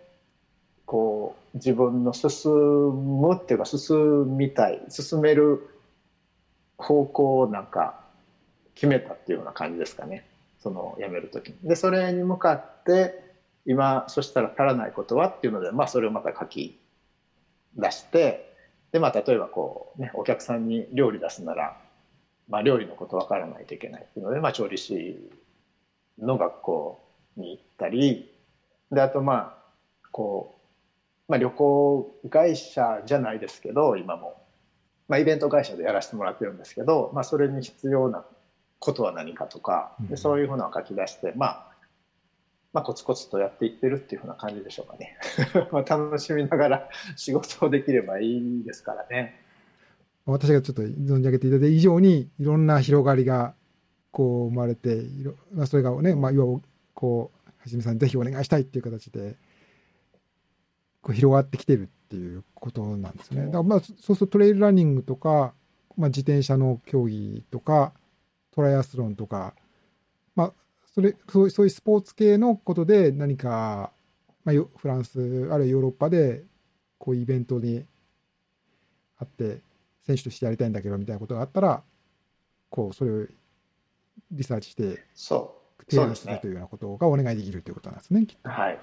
こう自分の進むっていうか進みたい進める方向をなんか決めたっていうような感じですかねその辞める時に。でそれに向かって今そしたら足らないことはっていうので、まあ、それをまた書き出してで、まあ、例えばこう、ね、お客さんに料理出すなら、まあ、料理のこと分からないといけないっていうので、まあ、調理師の学校に行ったりであとまあこう、まあ、旅行会社じゃないですけど今も、まあ、イベント会社でやらせてもらってるんですけど、まあ、それに必要なことは何かとかでそういうふうなのを書き出して、まあ、まあコツコツとやっていってるっていうふうな感じでしょうかね。(laughs) まあ楽しみながら仕事をできればいいですからね。私がちょっと存じ上げていただいた以上にいろんな広がりがこう生まれてまあ、それがね、まあ、いわばこうはじめさんぜひお願いしたいっていう形でこう広がってきてるっていうことなんですね。だからまあそうするとトレイルランニングとか、まあ、自転車の競技とかトライアスロンとか、まあ、それそうそういうスポーツ系のことで何か、まあ、フランスあるいはヨーロッパでこういうイベントにあって選手としてやりたいんだけどみたいなことがあったらこうそれをリサーチして提案するというようなことがお願いできるということなんですね。はい、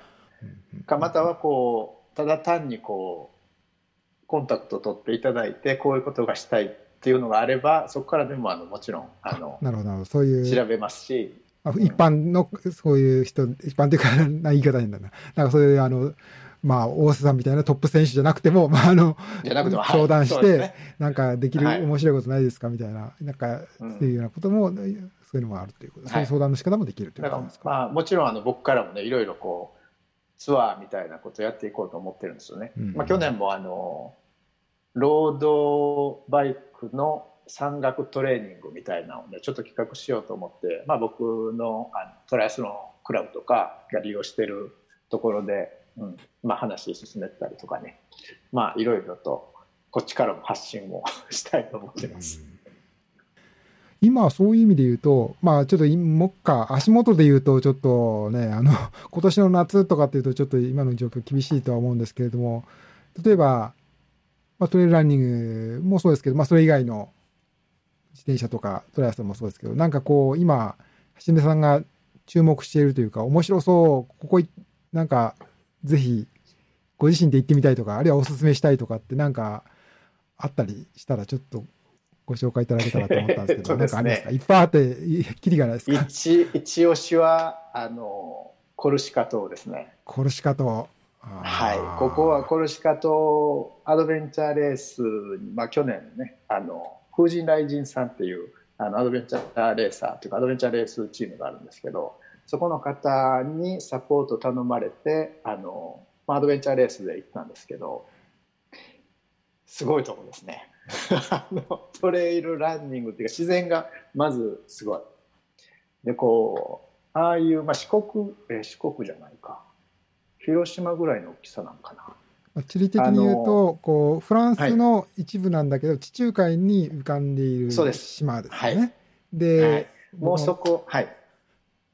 うんかまたはこうただ単にこうコンタクトを取っていただいてこういうことがしたいっていうのがあればそこからでもあのもちろんあのなるほどそういう調べますし、まあ、一般のそういう人一般というかな言い方になるな。なんかそういうあのまあ、大瀬さんみたいなトップ選手じゃなくても、まあ、あの、相談して、なんかできる面白いことないですかみたいな、なんか、っていうようなことも、そういうのもあるということ、そういう相談の仕方もできるということですか。まあ、もちろん、あの、僕からもね、いろいろこう、ツアーみたいなことをやっていこうと思ってるんですよね。まあ、去年も、あの、ロードバイクの山岳トレーニングみたいなのをねちょっと企画しようと思って、まあ、僕のあのトライアスロンクラブとかが利用してるところで、うんまあ、話進めたりとかねまあいろいろとこっちからも発信を (laughs) したいと思ってます。今そういう意味で言うと、まあちょっともっか、足元で言うとちょっとね、あの、(laughs) 今年の夏とかっていうとちょっと今の状況厳しいとは思うんですけれども、例えば、まあトレイルランニングもそうですけど、まあそれ以外の自転車とかトライアスもそうですけど、なんかこう今、橋根さんが注目しているというか、面白そう、ここなんかぜひご自身で行ってみたいとか、あるいはお勧めしたいとかってなんかあったりしたらちょっとご紹介いただけたらと思ったんですけど、(laughs) ね、なんかありますか？いっぱいあって、きりがないですか？一一押しは、あの、コルシカ島ですね。コルシカ島。はい、ここはコルシカ島アドベンチャーレースに、まあ、去年ね、あの風神雷神さんっていうあのアドベンチャーレーサーというかアドベンチャーレースチームがあるんですけどそこの方にサポート頼まれてあの、まあ、アドベンチャーレースで行ったんですけどすごいとこですね。(laughs) あのトレイルランニングっていうか自然がまずすごい。でこうああいう、まあ、四国え四国じゃないか広島ぐらいの大きさなんかな。地理的に言うとこうフランスの一部なんだけど、はい、地中海に浮かんでいる島ですね。はい、で、はい、もうそこはい。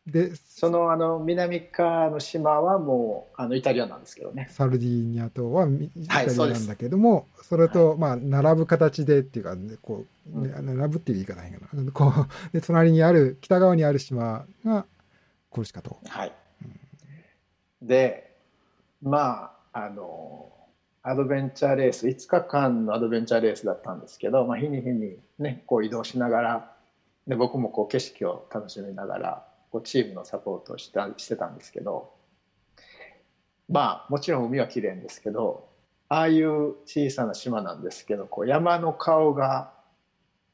でそのあの南側の島はもうあのイタリアなんですけどね。サルディーニャ島はイタリアなんだけども、はい、それと、まあ並ぶ形でっていうか、ね、こう、ね、並ぶっていう言い方ないかな。こうで隣にある北側にある島がコルシカ島。はい、うん、でまああのアドベンチャーレース5日間のアドベンチャーレースだったんですけど、まあ、日に日にねこう移動しながらで僕もこう景色を楽しみながらこうチームのサポートをしたしてたんですけどまあもちろん海は綺麗ですけどああいう小さな島なんですけどこう山の顔が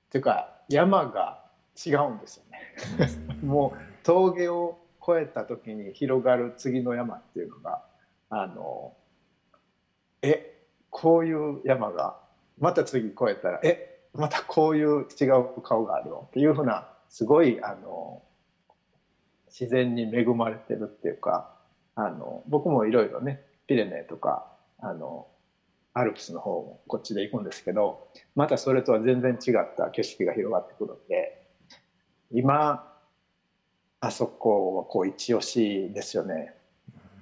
っていうか山が違うんですよね。(laughs) もう峠を越えた時に広がる次の山っていうのがあのえこういう山がまた次越えたらえまたこういう違う顔があるのっていうふうなすごいあの自然に恵まれてるっていうかあの僕もいろいろねピレネーとかあのアルプスの方もこっちで行くんですけどまたそれとは全然違った景色が広がってくるんで今あそこはこう一押しですよね。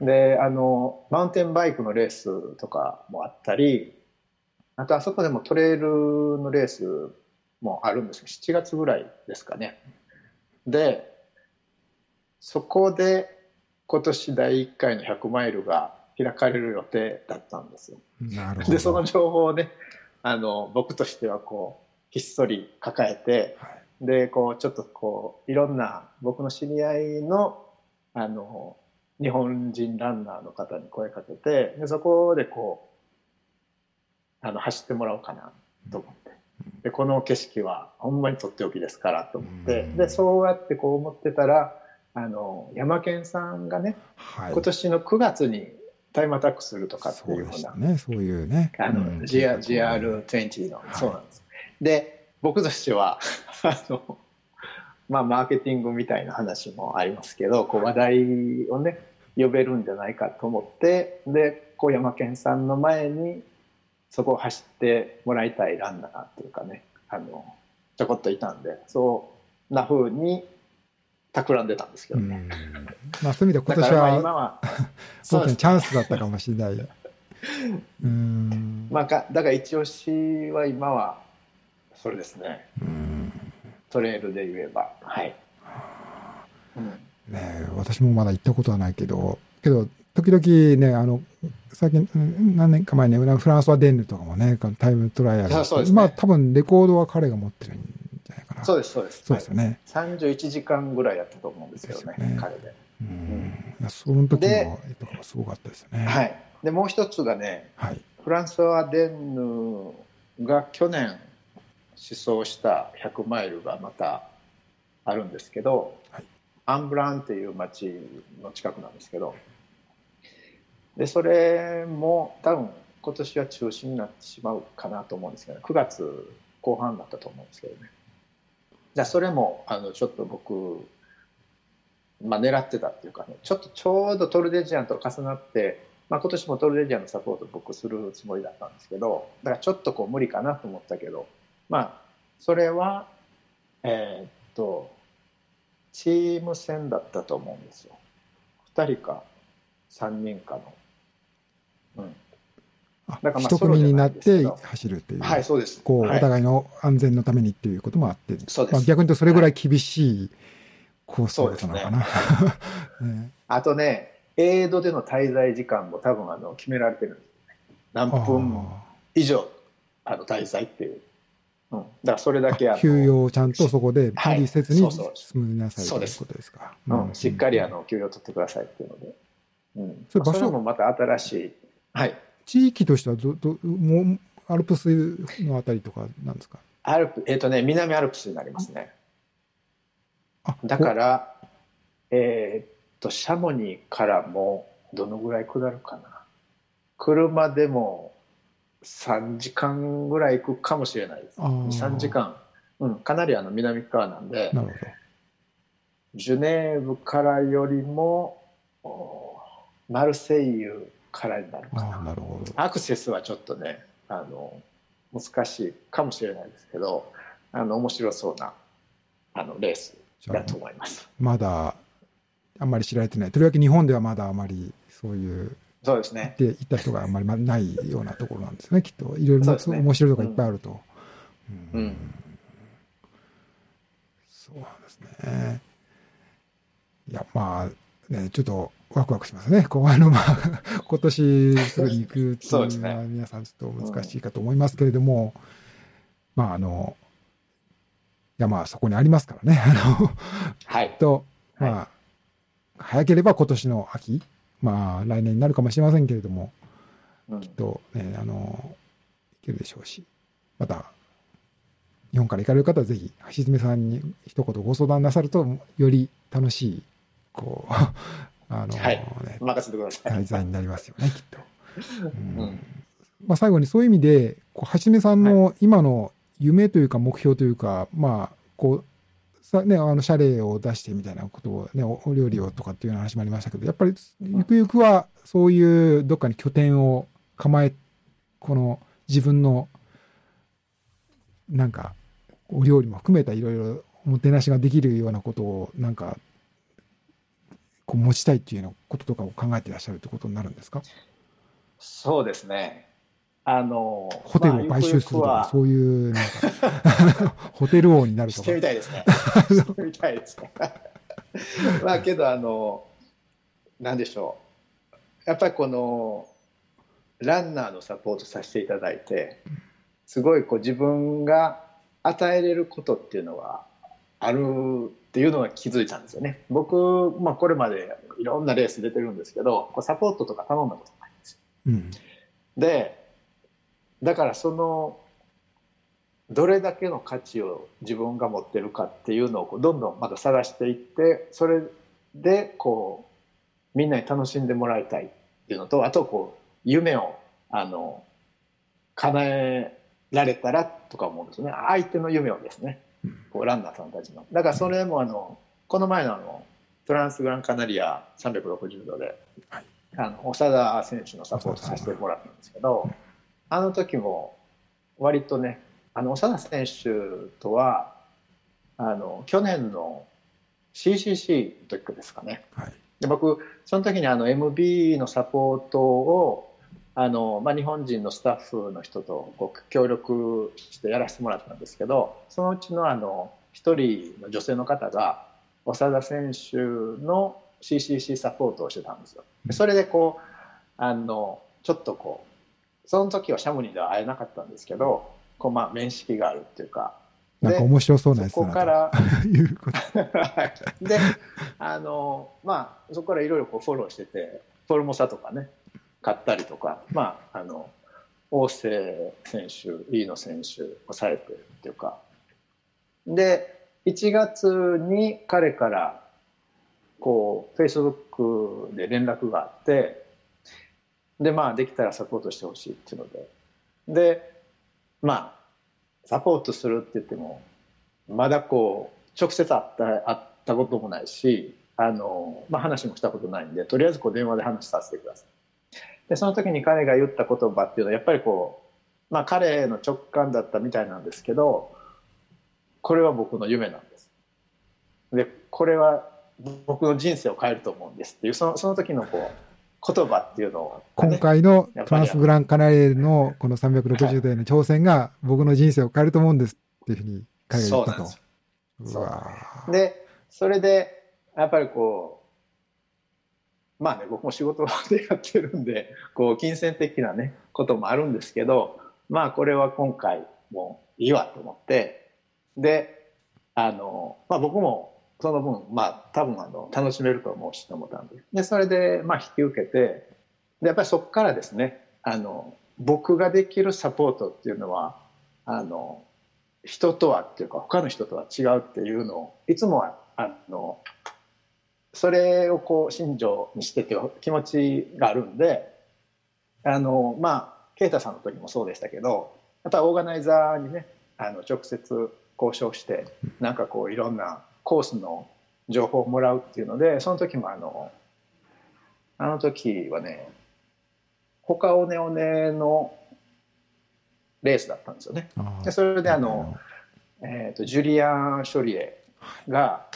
であのマウンテンバイクのレースとかもあったりあとあそこでもトレイルのレースもあるんですけど7月ぐらいですかね。でそこで今年第1回の100マイルが開かれる予定だったんですよ。でその情報をねあの僕としてはこうひっそり抱えて、はい、でこうちょっとこういろんな僕の知り合いのあの日本人ランナーの方に声かけてでそこでこうあの走ってもらおうかなと思って。でこの景色はほんまにとっておきですからと思って。でそうやってこう思ってたらあの山県さんがね、はい、今年の9月にタイムアタックするとかっていうふうな、ね、そういうね。あの、うん、GR、GR20 の、はい、そうなんです。で、僕としては、(laughs) あの、まあ、マーケティングみたいな話もありますけど、こう話題をね、呼べるんじゃないかと思って、で、こう山県さんの前に、そこを走ってもらいたいランナーっていうかね、あの、ちょこっといたんで、そんな風に企んでたんですけどね。まあそういう意味で今年は、今は (laughs) チャンスだったかもしれない。うん。まあか、だから一押しは今は、それですね。トレイルで言えば。はい。うん、ね私もまだ行ったことはないけど、けど、時々ね、あの、最近、何年か前ね、フランスはデンヌとかもね、タイムトライアル。そうですね、今多分レコードは彼が持ってるんな。そうです、そうです。そうですよね。三十一時間ぐらいやったと思うんですけどね、ね彼で。うん。その時もすごかったですね。はい。で、もう一つがね、はい、フランスはデンヌが去年思想した100マイルがまたあるんですけど、はい、アンブランっていう町の近くなんですけど、で、それも多分今年は中止になってしまうかなと思うんですけど、9月後半だったと思うんですけどね。じゃそれもあのちょっと僕、まあ、狙ってたっていうかねちょっとちょうどトルデジアンと重なって、まあ、今年もトルデジアンのサポート僕するつもりだったんですけどだからちょっとこう無理かなと思ったけどまあそれはえー、っとチーム戦だったと思うんですよ。2人か3人かの。うんだからまあ一組になって走るっていう、はい、そうです。こう、はい、お互いの安全のためにっていうこともあって、そうです。まあ、逆に言うとそれぐらい厳しいコースというなのかな。(laughs) ね、あとね、エイドでの滞在時間も多分あの決められてるんです。何分以上あの滞在っていう。うん、だからそれだけあの休養をちゃんとそこで無理せずに進みなさいということですか。うん、しっかりあの休養を取ってくださいっていうので。うん、それ場所もまた新しい。はい。地域としてはどどもアルプスのあたりとかなんですか？アルプえっ、ー、とね南アルプスになりますね。だからえっ、とシャモニーからもどのぐらい下るかな。車でも3時間ぐらい行くかもしれないです3時間、うん、かなりあの南側なんでジュネーブからよりもマルセイユからになるかな。なるほど。アクセスはちょっとねあの難しいかもしれないですけどあの面白そうなあのレースだと思います。まだあんまり知られてない。とりわけ日本ではまだあまりそういうそうですね。で行った人があんまりないようなところなんですねきっと。いろいろ、ね、面白いとこいっぱいあると、うん、うん、そうなんですね。いやまあねちょっとワクワクしますね。こう、あの、まあ、(laughs) 今年すぐに行くっていうのは、皆さんちょっと難しいかと思いますけれども、ねうん、まあ、あの、いや、まあ、そこにありますからね。あの、はい。と、まあ、はい、早ければ今年の秋、まあ、来年になるかもしれませんけれども、うん、きっとね、あの、行けるでしょうし、また、日本から行かれる方はぜひ、橋爪さんに一言ご相談なさると、より楽しい、こう、(laughs) あの、はい、任せてください。題材になりますよね、(laughs) きっと。うん、まあ、最後にそういう意味で、こうはじめさんの今の夢というか目標というか、まあ、こう、さね、あの、謝礼を出してみたいなことをね、お料理をとかっていう話もありましたけど、やっぱり、ゆくゆくは、そういうどっかに拠点を構え、この自分の、なんか、お料理も含めたいろいろおもてなしができるようなことを、なんか、こう持ちたいっていうようなこととかを考えていらっしゃるってことになるんですか？そうですね。あのホテルを買収するとか、そういうなんかホテル王になるとか。してみたいですね。(laughs) してみたいですね。(laughs) まあけどあのなんでしょう。やっぱりこのランナーのサポートさせていただいて、すごいこう自分が与えれることっていうのはあるっていうのが気づいたんですよね。僕、まあ、これまでいろんなレース出てるんですけど、サポートとか頼んだことないんですよ。うん、で、だからその、どれだけの価値を自分が持ってるかっていうのをどんどんまた探していって、それでこう、みんなに楽しんでもらいたいっていうのと、あとこう、夢を、あの、叶えられたらとか思うんですね。相手の夢をですね。こうランナーさんたちのだからそれもあのこの前のあのトランスグランカナリア360度で、はい、あの長田選手のサポートさせてもらったんですけど、あの時も割とねあの長田選手とはあの去年の CCC の時ですかね、はい、で僕その時にあの MB のサポートをあの、まあ、日本人のスタッフの人とこう協力してやらせてもらったんですけどそのうちのあの一人の女性の方が長田選手の CCC サポートをしてたんですよ。それでこうあのちょっとこうその時はシャムニーでは会えなかったんですけどこうまあ面識があるっていうか。なんか面白そうなやつそこから (laughs) であのまあそこからいろいろフォローしててフォルモサとかね買ったりとか、まあ、あの大瀬選手飯野選手抑えてっていうか。で1月に彼からこうフェイスブックで連絡があってでまあできたらサポートしてほしいっていうのででまあサポートするって言ってもまだこう直接会った会ったこともないしあの、まあ、話もしたことないんでとりあえずこう電話で話させてください。でその時に彼が言った言葉っていうのはやっぱりこう、まあ、彼の直感だったみたいなんですけどこれは僕の夢なんです。でこれは僕の人生を変えると思うんですっていうそのその時のこう言葉っていうのを、ね、今回のトランスグランカナリエのこの360度への挑戦が僕の人生を変えると思うんですっていうふうに彼が言ったと。そうでそれでやっぱりこうまあね僕も仕事でやってるんでこう金銭的なねこともあるんですけどまあこれは今回もいいわと思ってであの、まあ、僕もその分まあ多分あの楽しめると思うしと思ったんで。でそれでまあ引き受けてでやっぱりそこからですねあの僕ができるサポートっていうのはあの人とはっていうか他の人とは違うっていうのをいつもはあのそれをこう信条にしてて気持ちがあるんであのまあ啓太さんの時もそうでしたけどやっぱオーガナイザーにねあの直接交渉してなんかこういろんなコースの情報をもらうっていうのでその時もあのあの時はね他オネオネのレースだったんですよね。でそれであの、えーと、ジュリアン・ショリエが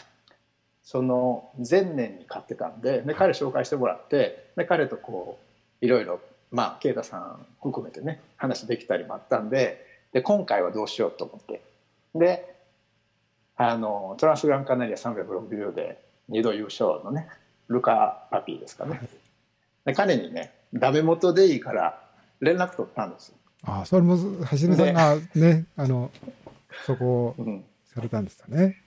その前年に買ってたんでで彼紹介してもらってで彼とこういろいろまあ啓太さん含めてね話できたりもあったんでで今回はどうしようと思って。であのトランスグランカナリア360で2度優勝のねルカ・パピーですかね。で彼にねダメ元でいいから連絡取ったんですああそれも橋野さんがねあのそこをされたんですよね、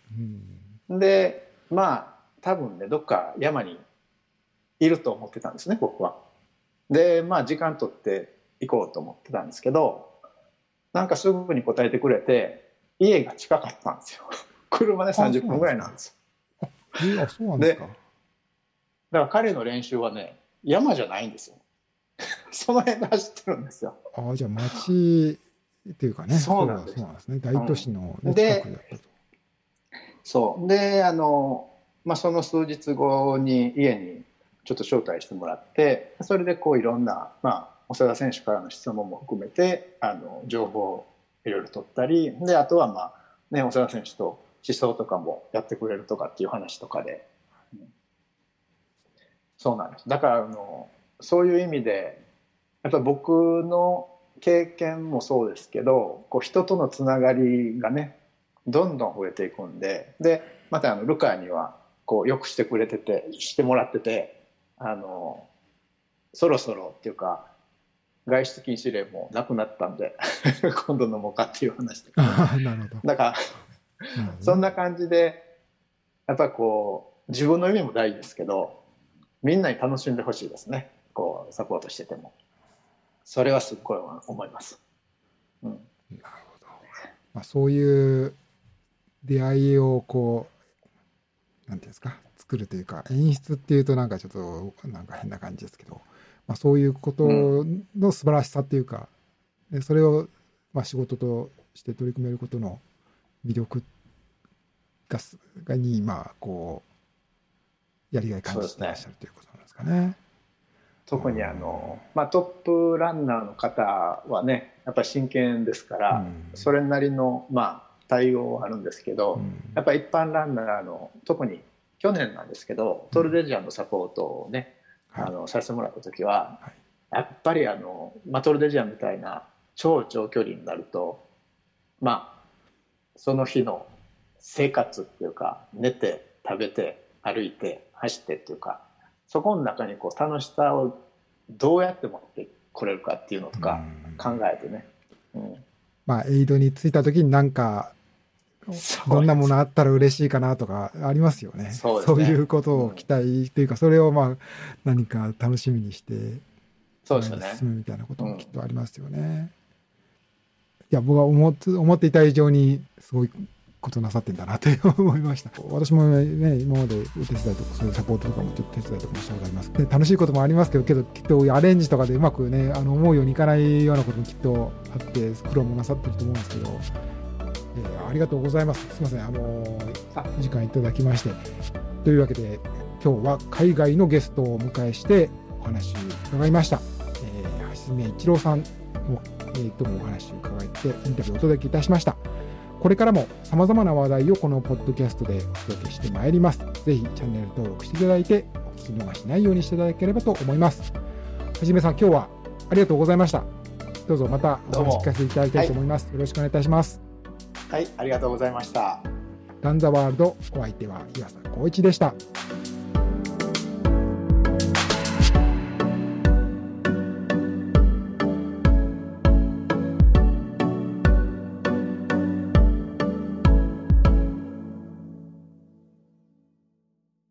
うん、でまあ多分ねどっか山にいると思ってたんですね僕は。でまあ時間取って行こうと思ってたんですけどなんかすぐに答えてくれて家が近かったんですよ車で30分ぐらいなんですよ。えあそうなんですか。だから彼の練習はね、山じゃないんですよ。(laughs) その辺で走ってるんですよ。ああ、じゃあ町っていうかね。そうなんです。ですね。大都市の、ね、うん、近くだったと。そう。で、あの、まあ、その数日後に家にちょっと招待してもらって、それでこういろんな、まあ、長田選手からの質問も含めて、あの、情報をいろいろ取ったり、で、あとはまあ、ね、長田選手と思想とかもやってくれるとかっていう話とかで、うん、そうなんです。だからあのそういう意味でやっぱり僕の経験もそうですけどこう人とのつながりがねどんどん増えていくんで。でまたあのルカにはこうよくしてくれててしてもらっててあのそろそろっていうか外出禁止令もなくなったんで (laughs) 今度飲もうかっていう話でだからそんな感じでやっぱりこう自分の意味も大事ですけどみんなに楽しんでほしいですね。こうサポートしてても。それはすっごい思います、うん、なるほど、まあ、そういう出会いをこうなんていうんですか？作るというか演出っていうとなんかちょっとなんか変な感じですけど、まあ、そういうことの素晴らしさっていうか、うん、それをまあ仕事として取り組めることの魅力ががにまあこうやりがい感じていらっしゃる、ということなんですかね。特にあの、まあ、トップランナーの方はねやっぱり真剣ですから、うん、それなりの、まあ、対応はあるんですけど、うん、やっぱり一般ランナーの特に去年なんですけどトルデジャーのサポートをね、うん、あのさせてもらった時は、はい、やっぱりあの、まあ、トルデジャーみたいな超長距離になるとまあその日の生活っていうか寝て食べて歩いて走ってっていうかそこの中にこう楽しさをどうやって持ってこれるかっていうのとか考えてね、うん、まあエイドに着いた時になんかどんなものあったら嬉しいかなとかありますよね。そう、ね、いうことを期待というか、それをまあ何か楽しみにして、そうですね。進むみたいなこともきっとありますよね。うん、いや、僕は思って思っていた以上に、すごいことなさってんだなと (laughs) 思いました。私もね、今までお手伝いとかそういうサポートとかもちょっと手伝いとかもしたことあります。で楽しいこともありますけど、けどきっとアレンジとかでうまくね、あの思うようにいかないようなこともきっとあって、苦労もなさってると思うんですけど、えーありがとうございます。すみません、あのあ時間いただきまして。というわけで、今日は海外のゲストをお迎えしてお話を伺いました。えー、橋爪一郎さんを、えーともお話を伺って、インタビューをお届けいたしました。これからも様々な話題をこのポッドキャストでお届けしてまいります。ぜひチャンネル登録していただいて、お聞き逃しないようにしていただければと思います。はじめさん、今日はありがとうございました。どうぞまたお話聞かせていただきたいと思います。よろしくお願いいたします。はい、ありがとうございました。ランザワールド、お相手は岩佐光一でした。